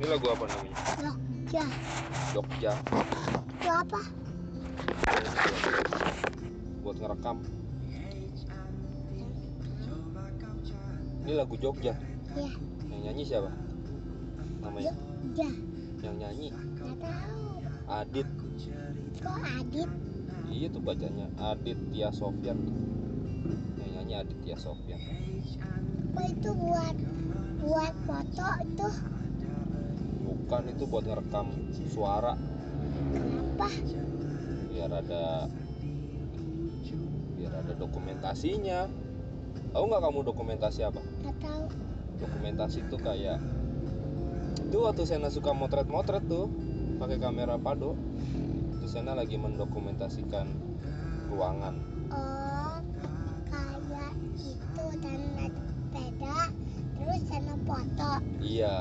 Ini lagu apa namanya? Jogja. Jogja. Itu apa? Buat ngerekam. Ini lagu Jogja. Iya. Yang nyanyi siapa? Namanya? Jogja. Yang nyanyi Nggak tahu. Adit. Kok Adit? Iya tuh bacanya Adit Tia Sofyan. Yang nyanyi Adit Tia Sofyan. Kok itu buat buat foto itu? Bukan itu buat ngerekam suara Kenapa? biar ada biar ada dokumentasinya. Tahu nggak kamu dokumentasi apa? Nggak tahu. Dokumentasi itu kayak itu waktu Sena suka motret-motret tuh pakai kamera pado. Itu Sena lagi mendokumentasikan ruangan. Oh, kayak itu dan naik sepeda terus foto. Iya,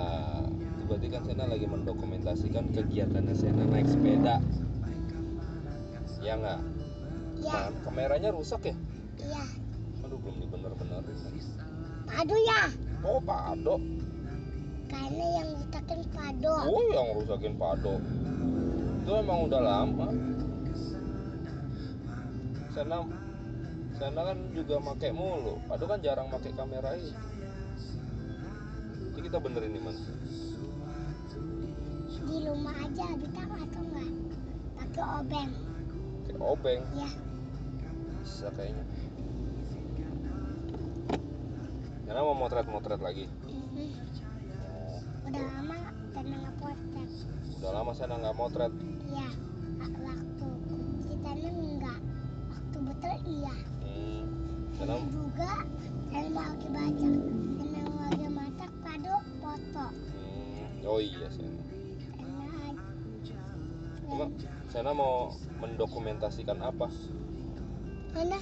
berarti kan Sena lagi mendokumentasikan kegiatannya Sena naik sepeda. Ya nggak? Ya, Nah, kameranya rusak ya? iya. Aduh belum dibener-benerin lagi. Padu ya. Oh pado, Karena yang rutakin pado. oh yang rusakin pado. Itu emang udah lama. Sena, Sena kan juga make mulu. Pado kan jarang make kamera ini. Jadi kita benerin di mana? Di rumah aja bisa atau enggak? Pakai obeng. Kayak obeng, Ya, bisa kayaknya. Sena mau motret-motret lagi. mhm. Oh, udah lama dan nggak potret. udah lama Sena nggak motret. Ya, waktu kita enggak. Waktu betul iya. Hmm. Karena Sena, juga dan mau lagi baca. Dan mau lagi masak padu foto. hmm, oh iya Sena. Emang Sena mau mendokumentasikan apa? mana?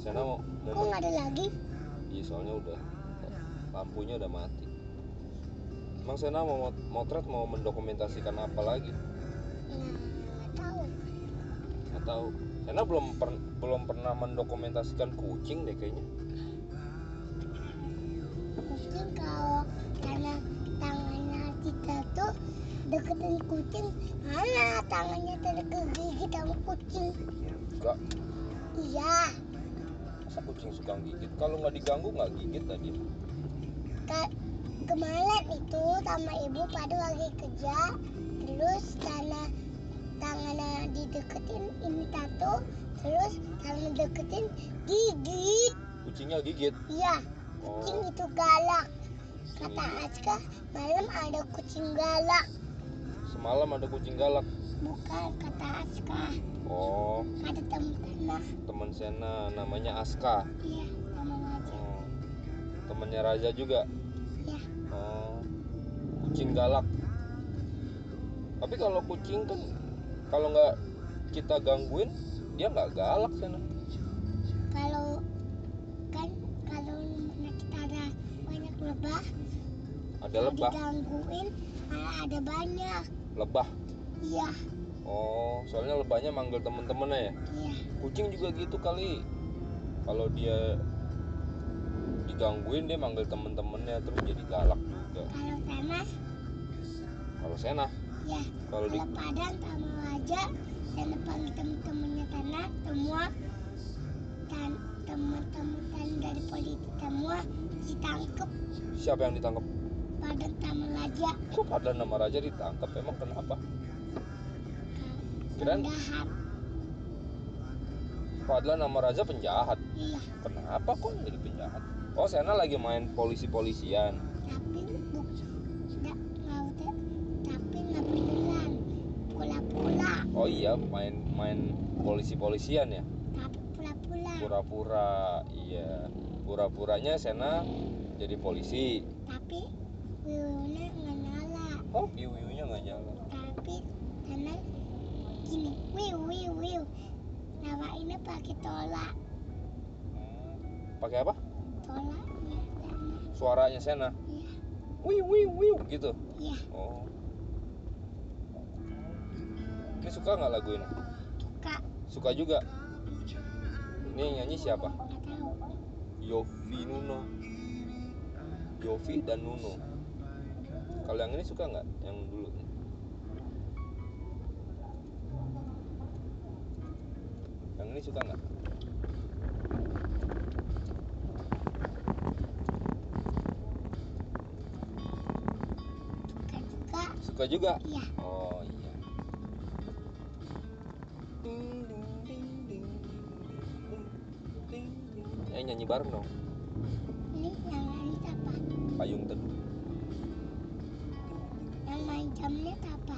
Sena mau, mau Kok nggak ada lagi? Iya soalnya udah lampunya udah mati. Emang Sena mau mot- motret mau mendokumentasikan apa lagi? Nah, nggak tahu. Nggak tahu. Sena belum per- belum pernah mendokumentasikan kucing deh kayaknya. Mungkin kalau karena kita tuh deketin kucing, mana tangannya tadi kegigit sama kucing? Enggak, Iya, masa kucing suka gigit? Kalau nggak diganggu nggak gigit tadi. Ka- kemarin itu sama ibu pada lagi kerja, terus karena tangannya dideketin ini satu, terus tangan deketin gigit. Kucingnya gigit. Iya, kucing Oh, itu galak. Kata. Aska, malam ada kucing galak. Semalam ada kucing galak. Bukan kata Aska, Oh, ada teman-teman. teman Sena namanya Aska. Iya, teman aja. Oh, temannya Raja juga. Iya, Oh, kucing galak. Tapi kalau kucing kan kalau nggak kita gangguin dia nggak galak sana. Ada lebah, digangguin malah ada banyak. lebah. Iya, Oh, soalnya lebahnya manggil temen-temennya ya. iya. Kucing juga gitu kali. Kalau dia digangguin dia manggil temen-temennya terus jadi galak juga. Kalau tanah, Kalau Sena, ya. kalau di padang sama aja, dan panggil teman-temannya tanah semua dan teman-teman dan dari polisi semua ditangkap siapa yang ditangkap? Padang sama raja Kok pada nama raja ditangkap? Emang kenapa? Kirain penjahat. Padahal nama raja penjahat. Iya, Kenapa kok jadi penjahat? Oh, Sena lagi main polisi-polisian. tapi. Pula-pula, Oh iya, main main polisi-polisian ya. tapi pula-pula. Pura-pura, iya. Pura-puranya Sena jadi polisi. Tapi wiwunya nggak nyala. Oh, piu-piunya nggak nyala. Tapi karena gini, wiu wiu wiu. Nawainnya pakai tolak, Hmm, Pakai apa? tolak. Suaranya Sena. iya, Wiu wiu wiu gitu. iya. Oh. Ini suka nggak lagu ini? Suka, Suka juga. Ini yang nyanyi siapa? Yofi Nuno. Yofi dan Nuno. Kalau yang ini suka nggak? Yang dulu? Yang ini suka nggak? Suka. Juga suka juga? Iya. Oh iya. Eh nyanyi bareng dong. Ini yang ini apa payung teduh jamnya apa?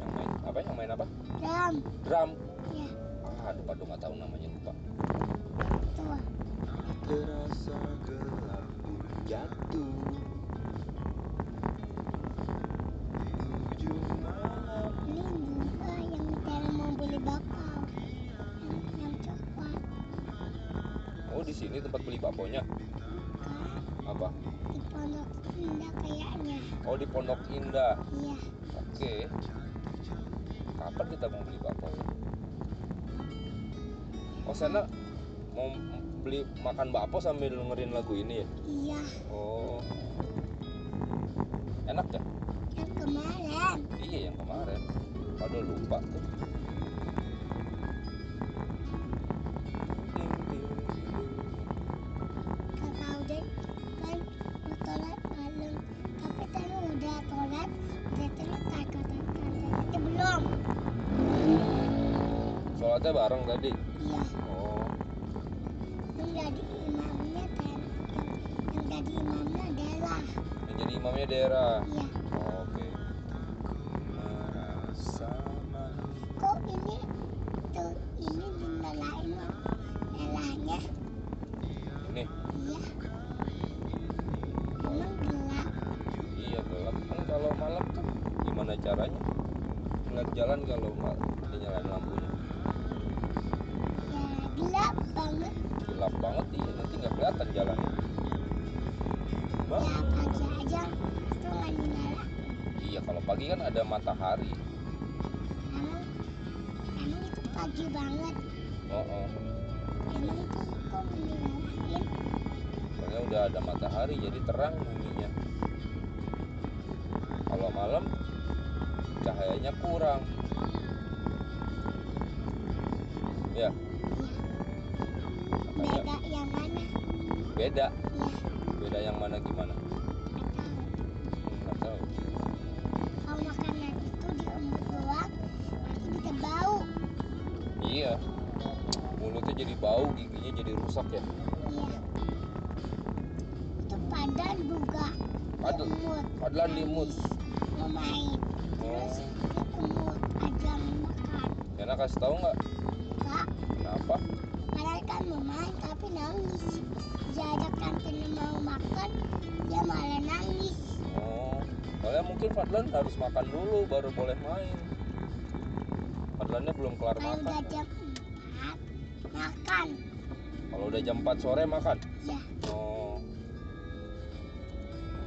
Yang main apa? Yang main apa? Drum. Drum? Ya ah lupa dong nggak tahu namanya lupa. Tuh terasa gelap pun jatuh. Di ujung malam. Ini juga yang cara mau beli bakau. Yang, yang coklat. Oh di sini tempat beli bakponya kan apa pondok indah kayaknya. Oh di Pondok Indah. Iya. Oke. Kapan kita mau beli bakpo ya? Oh sana mau beli makan bakpo sambil dengerin lagu ini ya? Iya. Oh. Enak ya? Yang kemarin. Iya yang kemarin. Aduh lupa tuh sholatnya bareng tadi. Iya. Oh. Yang jadi imamnya kan yang, yang jadi imamnya adalah yang jadi imamnya daerah? Iya. Oh, oke. Merasa malu. Kok ini tuh ini dinyalain loh nyalanya ini? Iya. Emang gelap? Iya gelap. Kan kalau malam tuh gimana caranya? Ngeliat jalan kalau nggak dinyalain lampunya. ya gelap banget. Gelap banget iya nanti nggak kelihatan jalannya. Bang. ya pagi aja itu nggak dinyalain iya kalau pagi kan ada matahari. Emang emang itu pagi banget. Oh, oh. emang itu kok dinyalain soalnya udah ada matahari jadi terang buminya kalau malam cahayanya kurang. Ya. iya beda yang mana? Beda? Iya. Beda yang mana gimana? Nggak tahu. Kalau makanan itu diembut doang nanti bisa bau. Iya. Mulutnya jadi bau giginya jadi rusak ya? Iya. Itu padan juga Padahal diemut Habis mau main terus diemut aja mau makan. Yana kasih tahu nggak? Enggak kenapa padahal kan mau main tapi nangis. Diajak kantin mau makan dia malah nangis. Oh soalnya mungkin Fadlan harus makan dulu baru boleh main. Fadlannya belum kelar kalau udah makan jam 4 makan. Kalau udah jam 4 sore makan? Ya oh.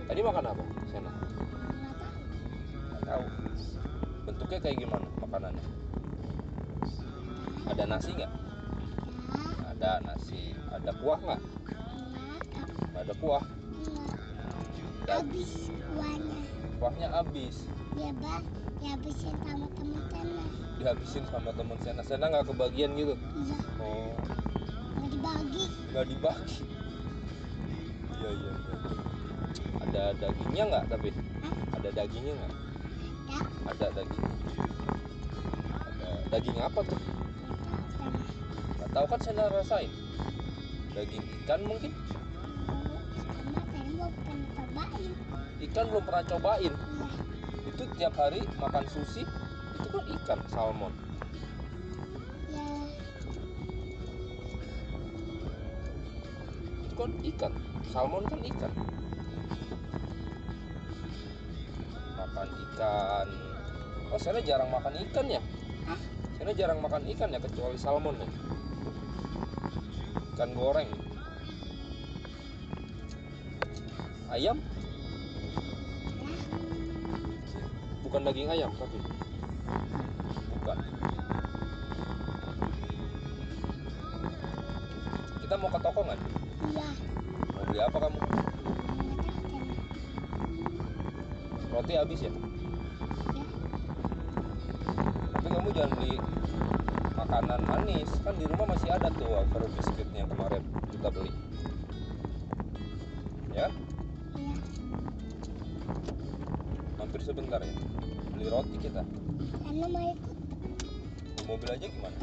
Tadi makan apa Sena? Nggak tahu. Nggak tahu. Bentuknya kayak gimana makanannya? Ada nasi nggak ada nasi ada kuah nggak? Enggak nggak ada kuah. Dan habis kuahnya. Kuahnya habis. Dia bah dihabisin sama temen-temen dihabisin sama temen Sena. Sena nggak kebagian gitu? Iya. Oh. Mau dibagi. Nggak dibagi. Iya iya iya ada dagingnya nggak tapi? Hah? ada dagingnya nggak? Ya ada daging. Ada daging apa tuh nggak tahu kan saya rasain? Daging ikan mungkin? Ikan belum pernah cobain. Iya itu tiap hari makan sushi itu kan ikan salmon. Ya itu kan ikan salmon kan ikan. Makan ikan. Oh saya jarang makan ikan ya Saya jarang makan ikan ya kecuali salmon ya. Ikan goreng. Ayam? Ya bukan daging ayam tapi. Bukan. Kita mau ke toko nggak? Iya. Mau beli apa kamu? Roti habis ya? Ya tapi kamu jangan beli makanan manis. Kan di rumah masih ada tuh wafer biskuit yang kemarin kita beli. Ya? Mampir sebentar ya. Beli roti kita. Karena mau ikut. Di mobil aja gimana?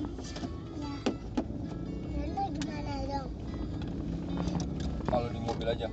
Ya gimana dong? Kalau di mobil aja